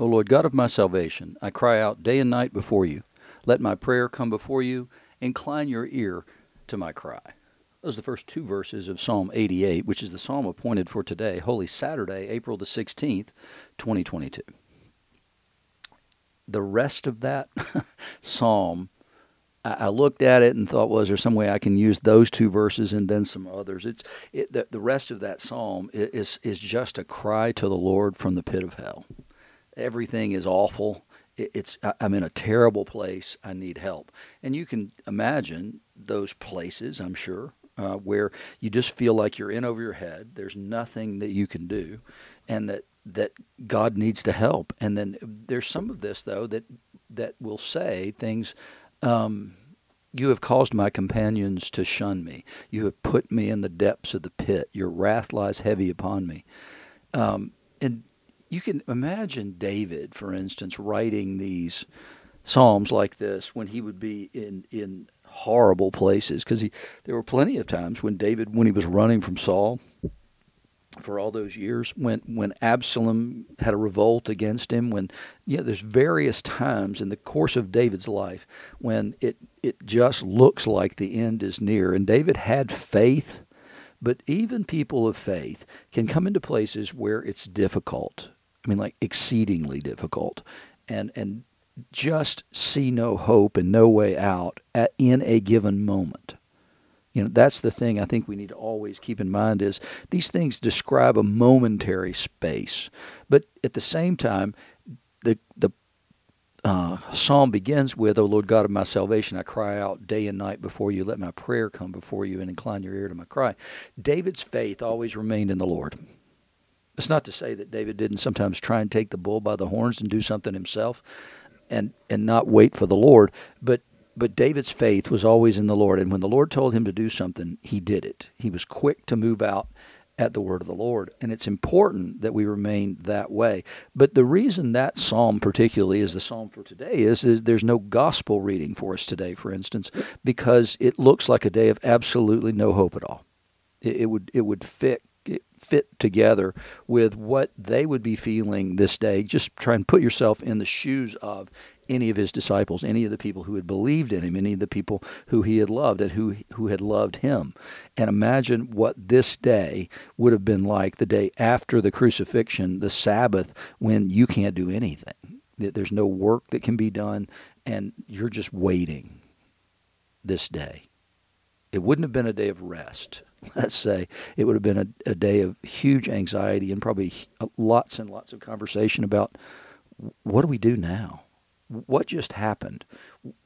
O Lord God of my salvation, I cry out day and night before you. Let my prayer come before you. Incline your ear to my cry. Those are the first two verses of Psalm 88, which is the psalm appointed for today, Holy Saturday, April the 16th, 2022. The rest of that psalm I, looked at it and thought, was there some way I can use those two verses and then some others? It's it, the, the rest of that psalm is is just a cry to the Lord from the pit of hell. Everything is awful. It's I'm in a terrible place. I need help, and you can imagine those places. I'm sure uh, where you just feel like you're in over your head. There's nothing that you can do, and that that God needs to help. And then there's some of this though that that will say things um, you have caused my companions to shun me. You have put me in the depths of the pit. Your wrath lies heavy upon me. Um, and you can imagine David, for instance, writing these psalms like this when he would be in in horrible places because he there were plenty of times when David when he was running from Saul for all those years when when Absalom had a revolt against him when you know there's various times in the course of David's life when it it just looks like the end is near. And David had faith but even people of faith can come into places where it's difficult I mean like exceedingly difficult and and just see no hope and no way out at, in a given moment you know, that's the thing I think we need to always keep in mind is these things describe a momentary space, but at the same time, the the uh, psalm begins with, "O Lord God of my salvation, I cry out day and night before you. Let my prayer come before you, and incline your ear to my cry." David's faith always remained in the Lord. It's not to say that David didn't sometimes try and take the bull by the horns and do something himself, and and not wait for the Lord, but but David's faith was always in the Lord. And when the Lord told him to do something, he did it. He was quick to move out at the word of the Lord. And it's important that we remain that way. But the reason that psalm, particularly, is the psalm for today is, is there's no gospel reading for us today, for instance, because it looks like a day of absolutely no hope at all. It, it would it would fit fit together with what they would be feeling this day. Just try and put yourself in the shoes of any of his disciples, any of the people who had believed in him, any of the people who he had loved and who who had loved him. And imagine what this day would have been like the day after the crucifixion, the Sabbath, when you can't do anything. There's no work that can be done, and you're just waiting this day. It wouldn't have been a day of rest let's say, it would have been a, a, day of huge anxiety and probably lots and lots of conversation about what do we do now? what just happened?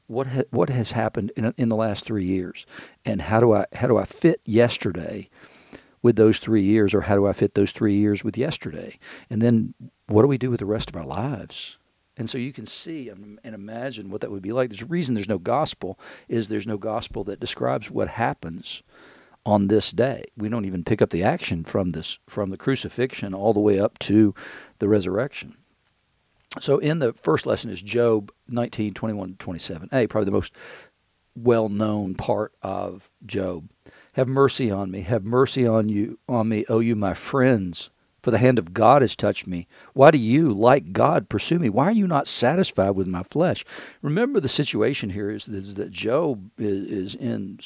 What ha- what has happened in in the last three years, and how do I how do I fit yesterday with those three years, or how do I fit those three years with yesterday? And then what do we do with the rest of our lives? And so you can see and imagine what that would be like. There's a reason there's no gospel is there's no gospel that describes what happens on this day. We don't even pick up the action from this from the crucifixion all the way up to the resurrection. So in the first lesson is Job 19, 21 to 27. A, probably the most well known part of Job. Have mercy on me, have mercy on you on me, O you my friends, for the hand of God has touched me. Why do you, like God, pursue me? Why are you not satisfied with my flesh? Remember the situation here is, that Job is in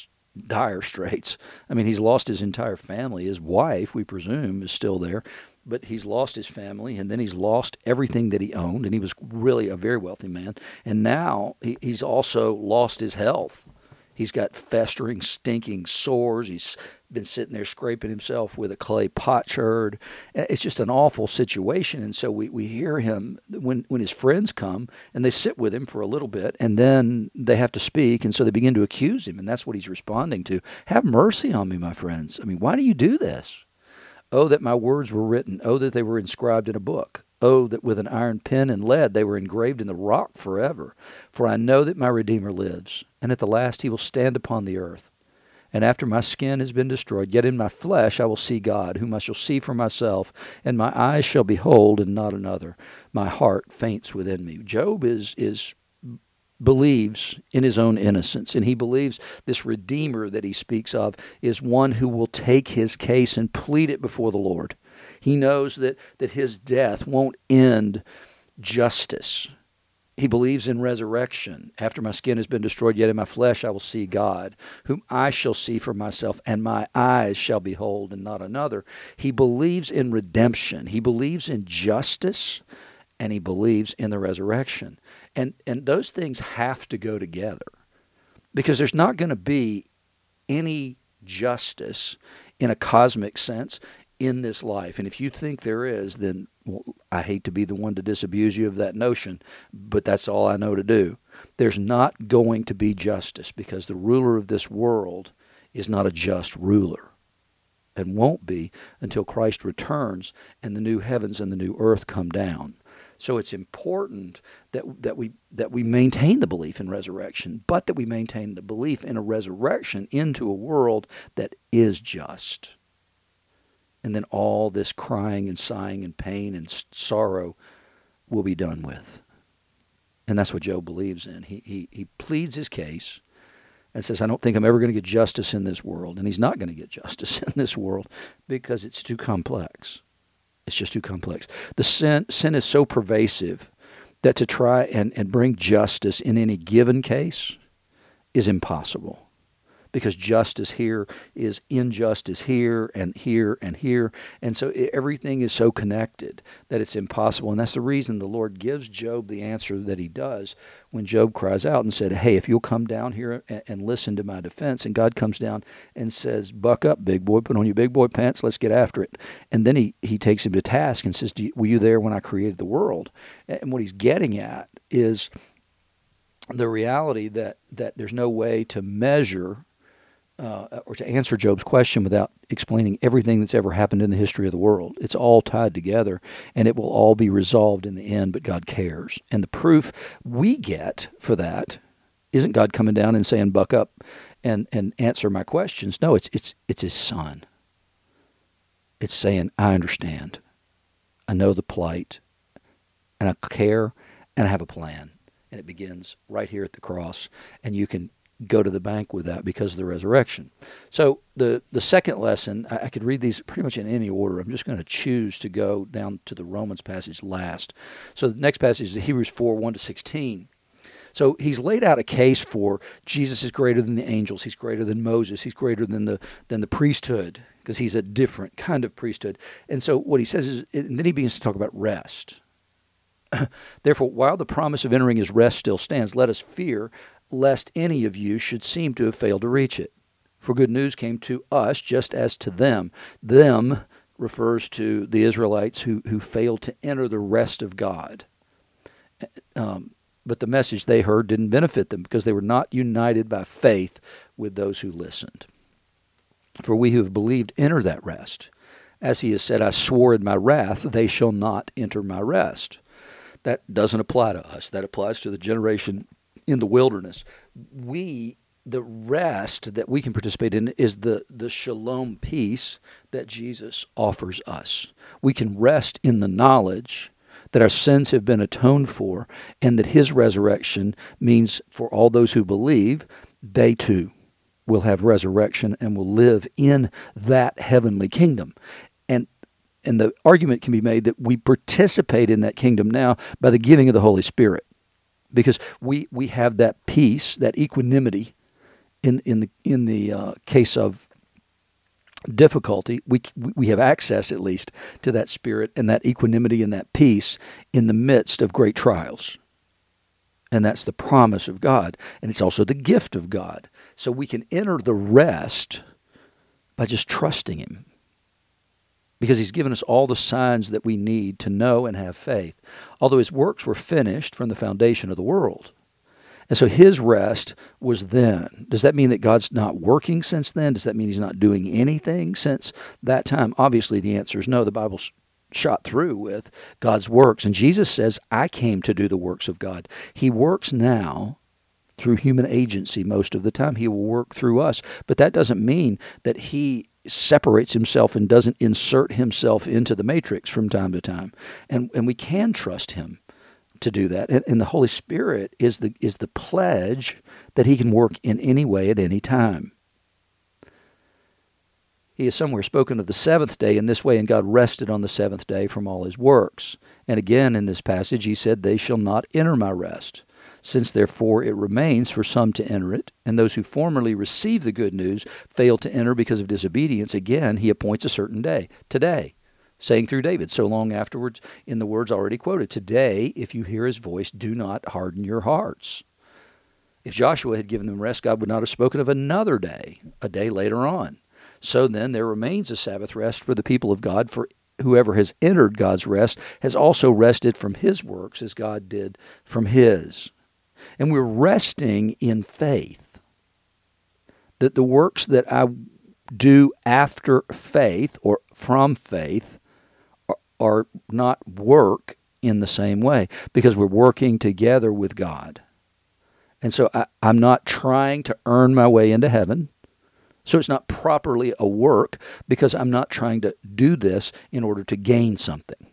dire straits. I mean, he's lost his entire family. His wife, we presume, is still there but he's lost his family and then he's lost everything that he owned and he was really a very wealthy man and now he's also lost his health he's got festering stinking sores he's been sitting there scraping himself with a clay potsherd it's just an awful situation and so we, we hear him when, when his friends come and they sit with him for a little bit and then they have to speak and so they begin to accuse him and that's what he's responding to have mercy on me my friends i mean why do you do this Oh, that my words were written. Oh, that they were inscribed in a book. Oh, that with an iron pen and lead they were engraved in the rock forever. For I know that my Redeemer lives, and at the last he will stand upon the earth. And after my skin has been destroyed, yet in my flesh I will see God, whom I shall see for myself, and my eyes shall behold, and not another. My heart faints within me. Job is is believes in his own innocence, and he believes this Redeemer that he speaks of is one who will take his case and plead it before the Lord. He knows that, that his death won't end justice. He believes in resurrection. After my skin has been destroyed, yet in my flesh I will see God, whom I shall see for myself, and my eyes shall behold, and not another. He believes in redemption. He believes in justice, and he believes in the resurrection. And, and those things have to go together because there's not going to be any justice in a cosmic sense in this life. And if you think there is, then I hate to be the one to disabuse you of that notion, but that's all I know to do. There's not going to be justice because the ruler of this world is not a just ruler and won't be until Christ returns and the new heavens and the new earth come down. So it's important that that we that we maintain the belief in resurrection, but that we maintain the belief in a resurrection into a world that is just. And then all this crying and sighing and pain and sorrow will be done with. And that's what Job believes in. He, he, he pleads his case and says, I don't think I'm ever going to get justice in this world. And he's not going to get justice in this world because it's too complex. It's just too complex. The sin, sin is so pervasive that to try and, and bring justice in any given case is impossible because justice here is injustice here and here and here. And so everything is so connected that it's impossible. And that's the reason the Lord gives Job the answer that he does when Job cries out and said, Hey, if you'll come down here and, listen to my defense, and God comes down and says, Buck up, big boy, put on your big boy pants, let's get after it. And then he, he takes him to task and says, Were you there when I created the world? And what he's getting at is the reality that, that there's no way to measure uh, or to answer Job's question without explaining everything that's ever happened in the history of the world. It's all tied together and it will all be resolved in the end, but God cares. And the proof we get for that isn't God coming down and saying, Buck up and, and answer my questions. No, it's, it's, it's His Son. It's saying, I understand. I know the plight and I care and I have a plan. And it begins right here at the cross. And you can go to the bank with that because of the resurrection. So the the second lesson, I, I could read these pretty much in any order. I'm just going to choose to go down to the Romans passage last. So the next passage is Hebrews 4 1 to 16. So he's laid out a case for Jesus is greater than the angels. He's greater than Moses. He's greater than the than the priesthood because he's a different kind of priesthood. And so what he says is, and then he begins to talk about rest. Therefore, while the promise of entering his rest still stands, let us fear lest any of you should seem to have failed to reach it. For good news came to us just as to them. Them refers to the Israelites who, who failed to enter the rest of God. Um, but the message they heard didn't benefit them because they were not united by faith with those who listened. For we who have believed enter that rest. As he has said, I swore in my wrath, they shall not enter my rest. That doesn't apply to us. That applies to the generation in the wilderness. We the rest that we can participate in is the, the shalom peace that Jesus offers us. We can rest in the knowledge that our sins have been atoned for and that his resurrection means for all those who believe, they too will have resurrection and will live in that heavenly kingdom. And and the argument can be made that we participate in that kingdom now by the giving of the Holy Spirit because we, we have that peace, that equanimity in, in the, in the uh, case of difficulty. We, we have access, at least, to that spirit and that equanimity and that peace in the midst of great trials. And that's the promise of God. And it's also the gift of God. So we can enter the rest by just trusting Him because he's given us all the signs that we need to know and have faith, although his works were finished from the foundation of the world. And so his rest was then. Does that mean that God's not working since then? Does that mean he's not doing anything since that time? Obviously, the answer is no. The Bible's shot through with God's works. And Jesus says, I came to do the works of God. He works now through human agency most of the time. He will work through us. But that doesn't mean that he separates himself and doesn't insert himself into the matrix from time to time. And, and we can trust him to do that. And, and the Holy Spirit is the, is the pledge that he can work in any way at any time. he has somewhere spoken of the seventh day in this way, and God rested on the seventh day from all his works. And again in this passage, he said, They shall not enter my rest. Since therefore it remains for some to enter it, and those who formerly received the good news fail to enter because of disobedience, again he appoints a certain day, today, saying through David, so long afterwards, in the words already quoted, Today, if you hear his voice, do not harden your hearts. If Joshua had given them rest, God would not have spoken of another day, a day later on. So then there remains a Sabbath rest for the people of God, for whoever has entered God's rest has also rested from his works as God did from his. And we're resting in faith. That the works that I do after faith or from faith are, are not work in the same way because we're working together with God. And so I, am not trying to earn my way into heaven. So it's not properly a work because I'm not trying to do this in order to gain something.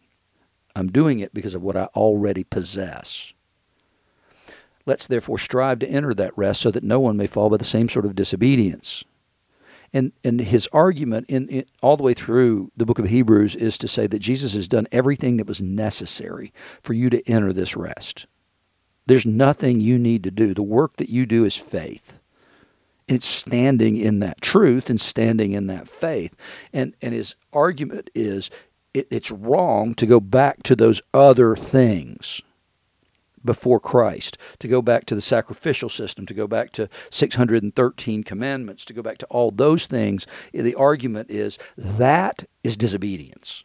I'm doing it because of what I already possess. Let's therefore strive to enter that rest so that no one may fall by the same sort of disobedience. And, and his argument in, in, all the way through the book of Hebrews is to say that Jesus has done everything that was necessary for you to enter this rest. There's nothing you need to do. The work that you do is faith. And it's standing in that truth and standing in that faith. And, and his argument is it, it's wrong to go back to those other things before Christ, to go back to the sacrificial system, to go back to 613 commandments, to go back to all those things. The argument is that is disobedience.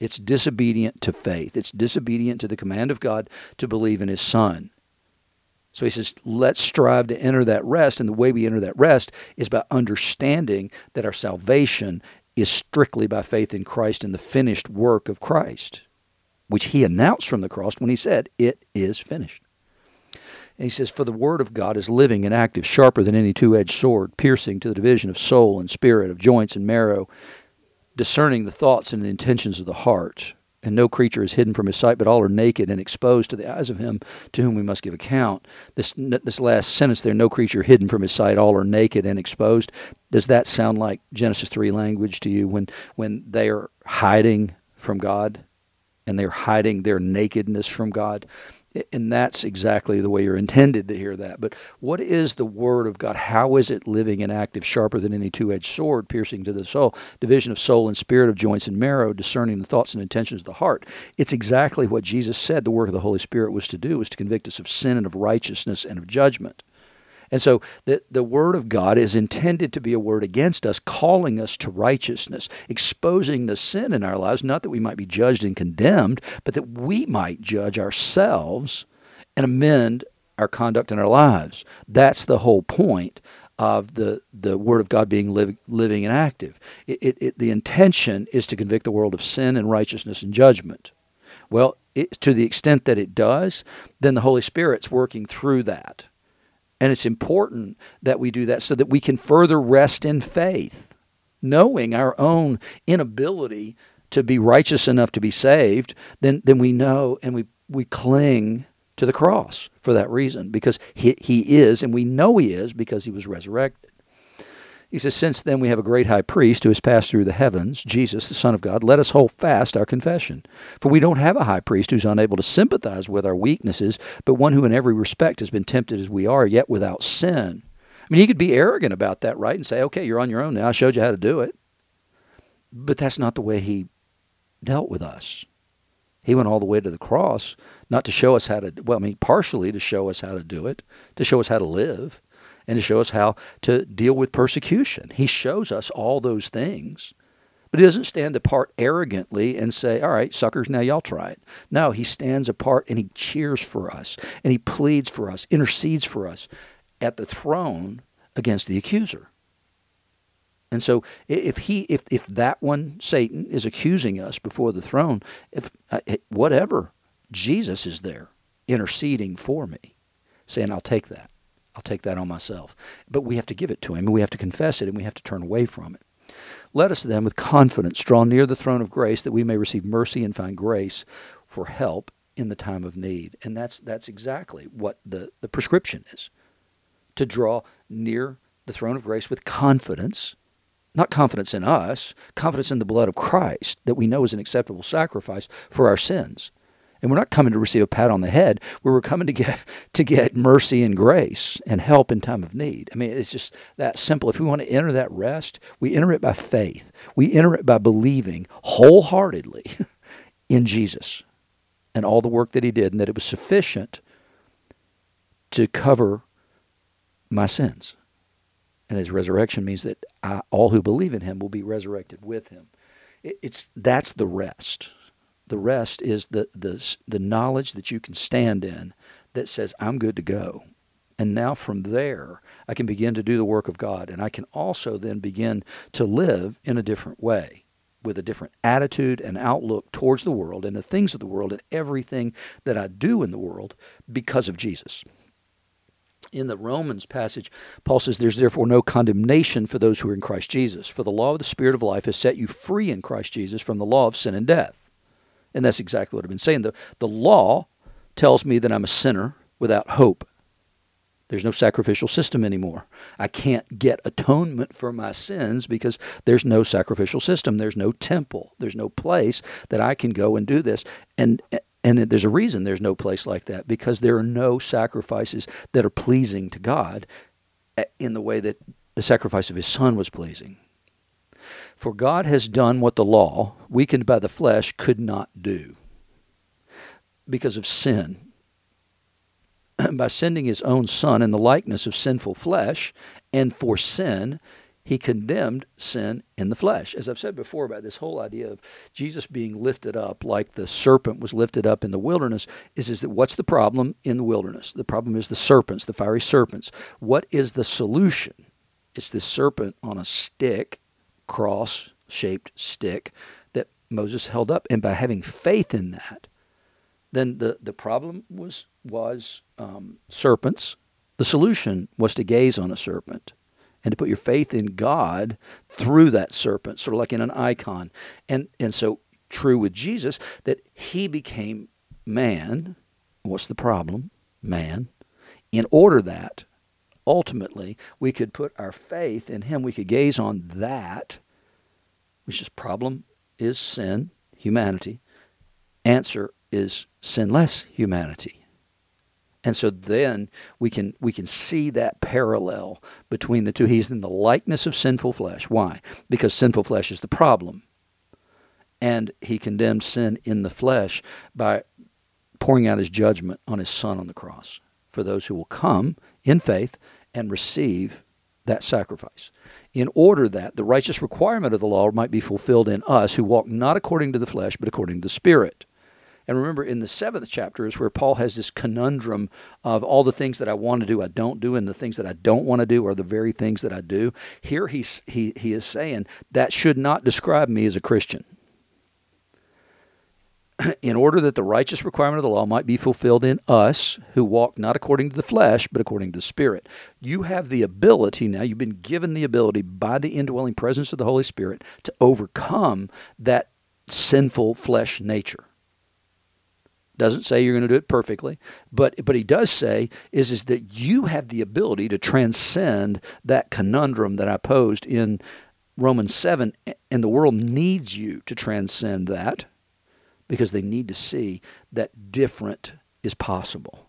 It's disobedient to faith. It's disobedient to the command of God to believe in His Son. So he says, let's strive to enter that rest. And the way we enter that rest is by understanding that our salvation is strictly by faith in Christ and the finished work of Christ, which he announced from the cross when he said, It is finished. And he says, For the word of God is living and active, sharper than any two edged sword, piercing to the division of soul and spirit, of joints and marrow, discerning the thoughts and the intentions of the heart and no creature is hidden from his sight, but all are naked and exposed to the eyes of him to whom we must give account. This this last sentence there, no creature hidden from his sight, all are naked and exposed. Does that sound like Genesis three language to you when when they are hiding from God and they're hiding their nakedness from God? And that's exactly the way you're intended to hear that. But what is the Word of God? How is it living and active, sharper than any two edged sword, piercing to the soul, division of soul and spirit, of joints and marrow, discerning the thoughts and intentions of the heart? It's exactly what Jesus said the work of the Holy Spirit was to do, was to convict us of sin and of righteousness and of judgment. And so the, the Word of God is intended to be a word against us, calling us to righteousness, exposing the sin in our lives, not that we might be judged and condemned, but that we might judge ourselves and amend our conduct in our lives. That's the whole point of the, the Word of God being live, living and active. It, it, it, the intention is to convict the world of sin and righteousness and judgment. Well, to the extent that it does, then the Holy Spirit's working through that. And it's important that we do that so that we can further rest in faith, knowing our own inability to be righteous enough to be saved, then, then we know and we, we cling to the cross for that reason because he, he is, and we know he is because he was resurrected. He says, Since then we have a great high priest who has passed through the heavens, Jesus, the Son of God, let us hold fast our confession. For we don't have a high priest who's unable to sympathize with our weaknesses, but one who in every respect has been tempted as we are, yet without sin. I mean, he could be arrogant about that, right? And say, okay, you're on your own now. I showed you how to do it. But that's not the way he dealt with us. He went all the way to the cross, not to show us how to, well, I mean, partially to show us how to do it, to show us how to live and to show us how to deal with persecution. He shows us all those things. But he doesn't stand apart arrogantly and say, All right, suckers, now y'all try it. No, he stands apart and he cheers for us and he pleads for us, intercedes for us at the throne against the accuser. And so if he if, if that one Satan is accusing us before the throne, if uh, whatever, Jesus is there interceding for me, saying, I'll take that. I'll take that on myself. But we have to give it to Him, and we have to confess it, and we have to turn away from it. Let us then, with confidence, draw near the throne of grace that we may receive mercy and find grace for help in the time of need. And that's, that's exactly what the, the prescription is to draw near the throne of grace with confidence not confidence in us, confidence in the blood of Christ that we know is an acceptable sacrifice for our sins. And we're not coming to receive a pat on the head. We're coming to get to get mercy and grace and help in time of need. I mean, it's just that simple. If we want to enter that rest, we enter it by faith. We enter it by believing wholeheartedly in Jesus and all the work that he did and that it was sufficient to cover my sins. And his resurrection means that I, all who believe in him will be resurrected with him. It, it's that's the rest. The rest is the, the the knowledge that you can stand in that says I'm good to go. And now from there, I can begin to do the work of God, and I can also then begin to live in a different way, with a different attitude and outlook towards the world and the things of the world and everything that I do in the world because of Jesus in the Romans passage, Paul says, There's therefore no condemnation for those who are in Christ Jesus. For the law of the Spirit of life has set you free in Christ Jesus from the law of sin and death. And that's exactly what I've been saying. The, the law tells me that I'm a sinner without hope. There's no sacrificial system anymore. I can't get atonement for my sins because there's no sacrificial system. There's no temple. There's no place that I can go and do this. And and there's a reason there's no place like that because there are no sacrifices that are pleasing to God eh, in the way that the sacrifice of his son was pleasing. For God has done what the law, weakened by the flesh, could not do because of sin. by sending his own son in the likeness of sinful flesh, and for sin, he condemned sin in the flesh. As I've said before about this whole idea of Jesus being lifted up like the serpent was lifted up in the wilderness, is, is that what's the problem in the wilderness? The problem is the serpents, the fiery serpents. What is the solution? It's this serpent on a stick, cross shaped stick, that Moses held up. And by having faith in that, then the, the problem was, was um, serpents. The solution was to gaze on a serpent and to put your faith in God through that serpent, sort of like in an icon. And and so true with Jesus that he became man. What's the problem? Man. In order that ultimately we could put our faith in him, we could gaze on that, which is problem is sin, humanity. Answer is sinless humanity. And so then we can we can see that parallel between the two. He's in the likeness of sinful flesh. Why? Because sinful flesh is the problem. And he condemned sin in the flesh by pouring out his judgment on his son on the cross for those who will come in faith and receive that sacrifice, in order that the righteous requirement of the law might be fulfilled in us who walk not according to the flesh, but according to the Spirit. And remember, in the seventh chapter is where Paul has this conundrum of all the things that I want to do, I don't do, and the things that I don't want to do are the very things that I do. Here he's, he, he is saying that should not describe me as a Christian. in order that the righteous requirement of the law might be fulfilled in us who walk not according to the flesh, but according to the Spirit. You have the ability now, you've been given the ability by the indwelling presence of the Holy Spirit to overcome that sinful flesh nature. Doesn't say you're going to do it perfectly, but but he does say is is that you have the ability to transcend that conundrum that I posed in Romans 7 and the world needs you to transcend that because they need to see that different is possible.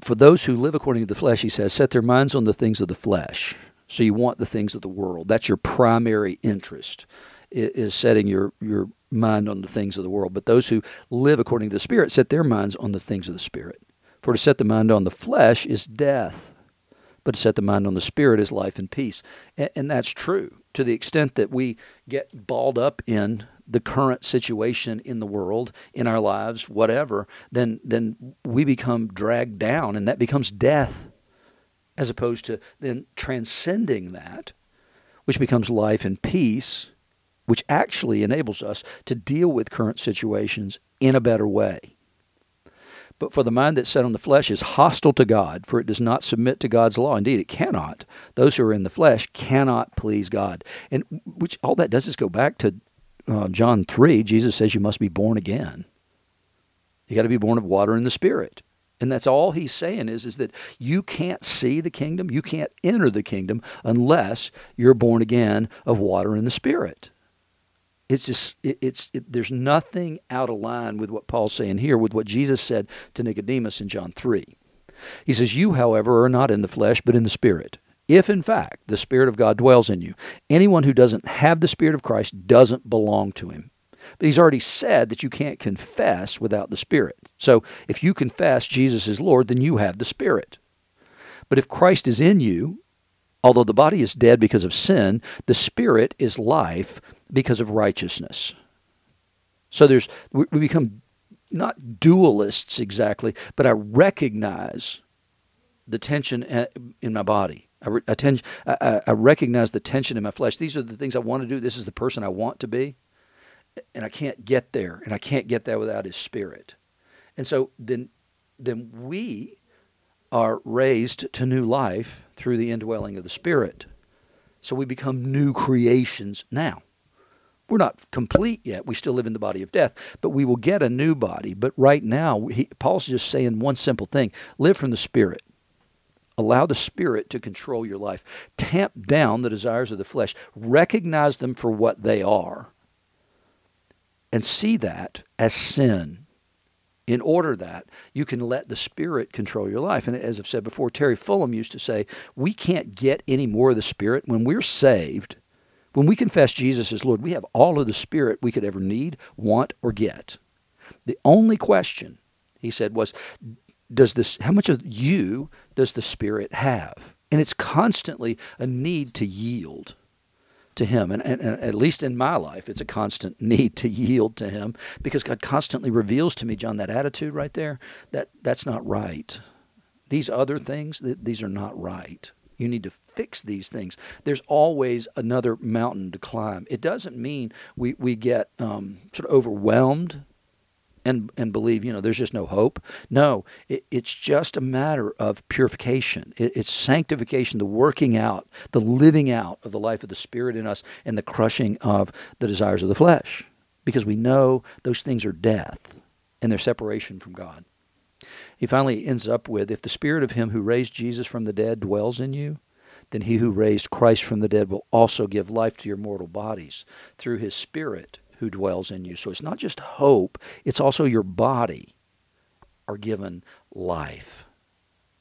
For those who live according to the flesh, he says, set their minds on the things of the flesh. So you want the things of the world. That's your primary interest is setting your, your mind on the things of the world. But those who live according to the Spirit set their minds on the things of the Spirit. For to set the mind on the flesh is death, but to set the mind on the Spirit is life and peace. And, and that's true to the extent that we get balled up in the current situation in the world, in our lives, whatever, then then we become dragged down, and that becomes death, as opposed to then transcending that, which becomes life and peace which actually enables us to deal with current situations in a better way. But for the mind that's set on the flesh is hostile to God, for it does not submit to God's law. Indeed, it cannot. Those who are in the flesh cannot please God. And which all that does is go back to uh, John 3. Jesus says you must be born again. You got to be born of water and the Spirit. And that's all he's saying is, is that you can't see the kingdom, you can't enter the kingdom unless you're born again of water and the Spirit. It's just it, it's it, there's nothing out of line with what Paul's saying here with what Jesus said to Nicodemus in John 3. He says, "You, however, are not in the flesh, but in the Spirit." If in fact the Spirit of God dwells in you, anyone who doesn't have the Spirit of Christ doesn't belong to him. But he's already said that you can't confess without the Spirit. So if you confess Jesus is Lord, then you have the Spirit. But if Christ is in you, although the body is dead because of sin, the Spirit is life because of righteousness. So there's we become not dualists exactly, but I recognize the tension in my body. I, re- I, I, recognize the tension in my flesh. These are the things I want to do. This is the person I want to be. And I can't get there. And I can't get there without his spirit. And so then, then we are raised to new life through the indwelling of the Spirit. So we become new creations now. We're not complete yet. We still live in the body of death, but we will get a new body. But right now, he, Paul's just saying one simple thing live from the Spirit. Allow the Spirit to control your life. Tamp down the desires of the flesh. Recognize them for what they are. And see that as sin. In order that you can let the Spirit control your life. And as I've said before, Terry Fullam used to say, we can't get any more of the Spirit. When we're saved, when we confess Jesus as Lord, we have all of the Spirit we could ever need, want, or get. The only question, he said, was does this how much of you does the Spirit have? And it's constantly a need to yield to Him. And, and, and, at least in my life, it's a constant need to yield to Him because God constantly reveals to me, John, that attitude right there, that that's not right. These other things, these are not right. You need to fix these things. There's always another mountain to climb. It doesn't mean we, we get um, sort of overwhelmed and and believe you know there's just no hope. No, it, it's just a matter of purification. It, it's sanctification, the working out, the living out of the life of the Spirit in us, and the crushing of the desires of the flesh, because we know those things are death and their separation from God. He finally ends up with if the Spirit of Him who raised Jesus from the dead dwells in you, then He who raised Christ from the dead will also give life to your mortal bodies through His Spirit who dwells in you. So it's not just hope, it's also your body are given life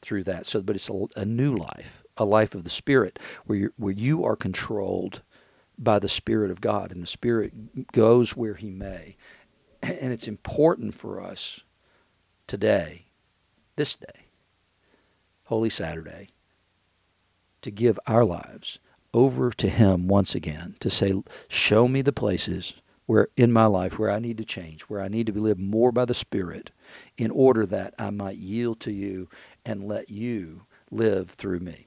through that. So, but it's a, a new life, a life of the Spirit, where you where you are controlled by the Spirit of God, and the Spirit goes where He may. And it's important for us today, this day, Holy Saturday, to give our lives over to Him once again, to say, Show me the places where in my life where I need to change, where I need to be lived more by the Spirit in order that I might yield to you and let you live through me.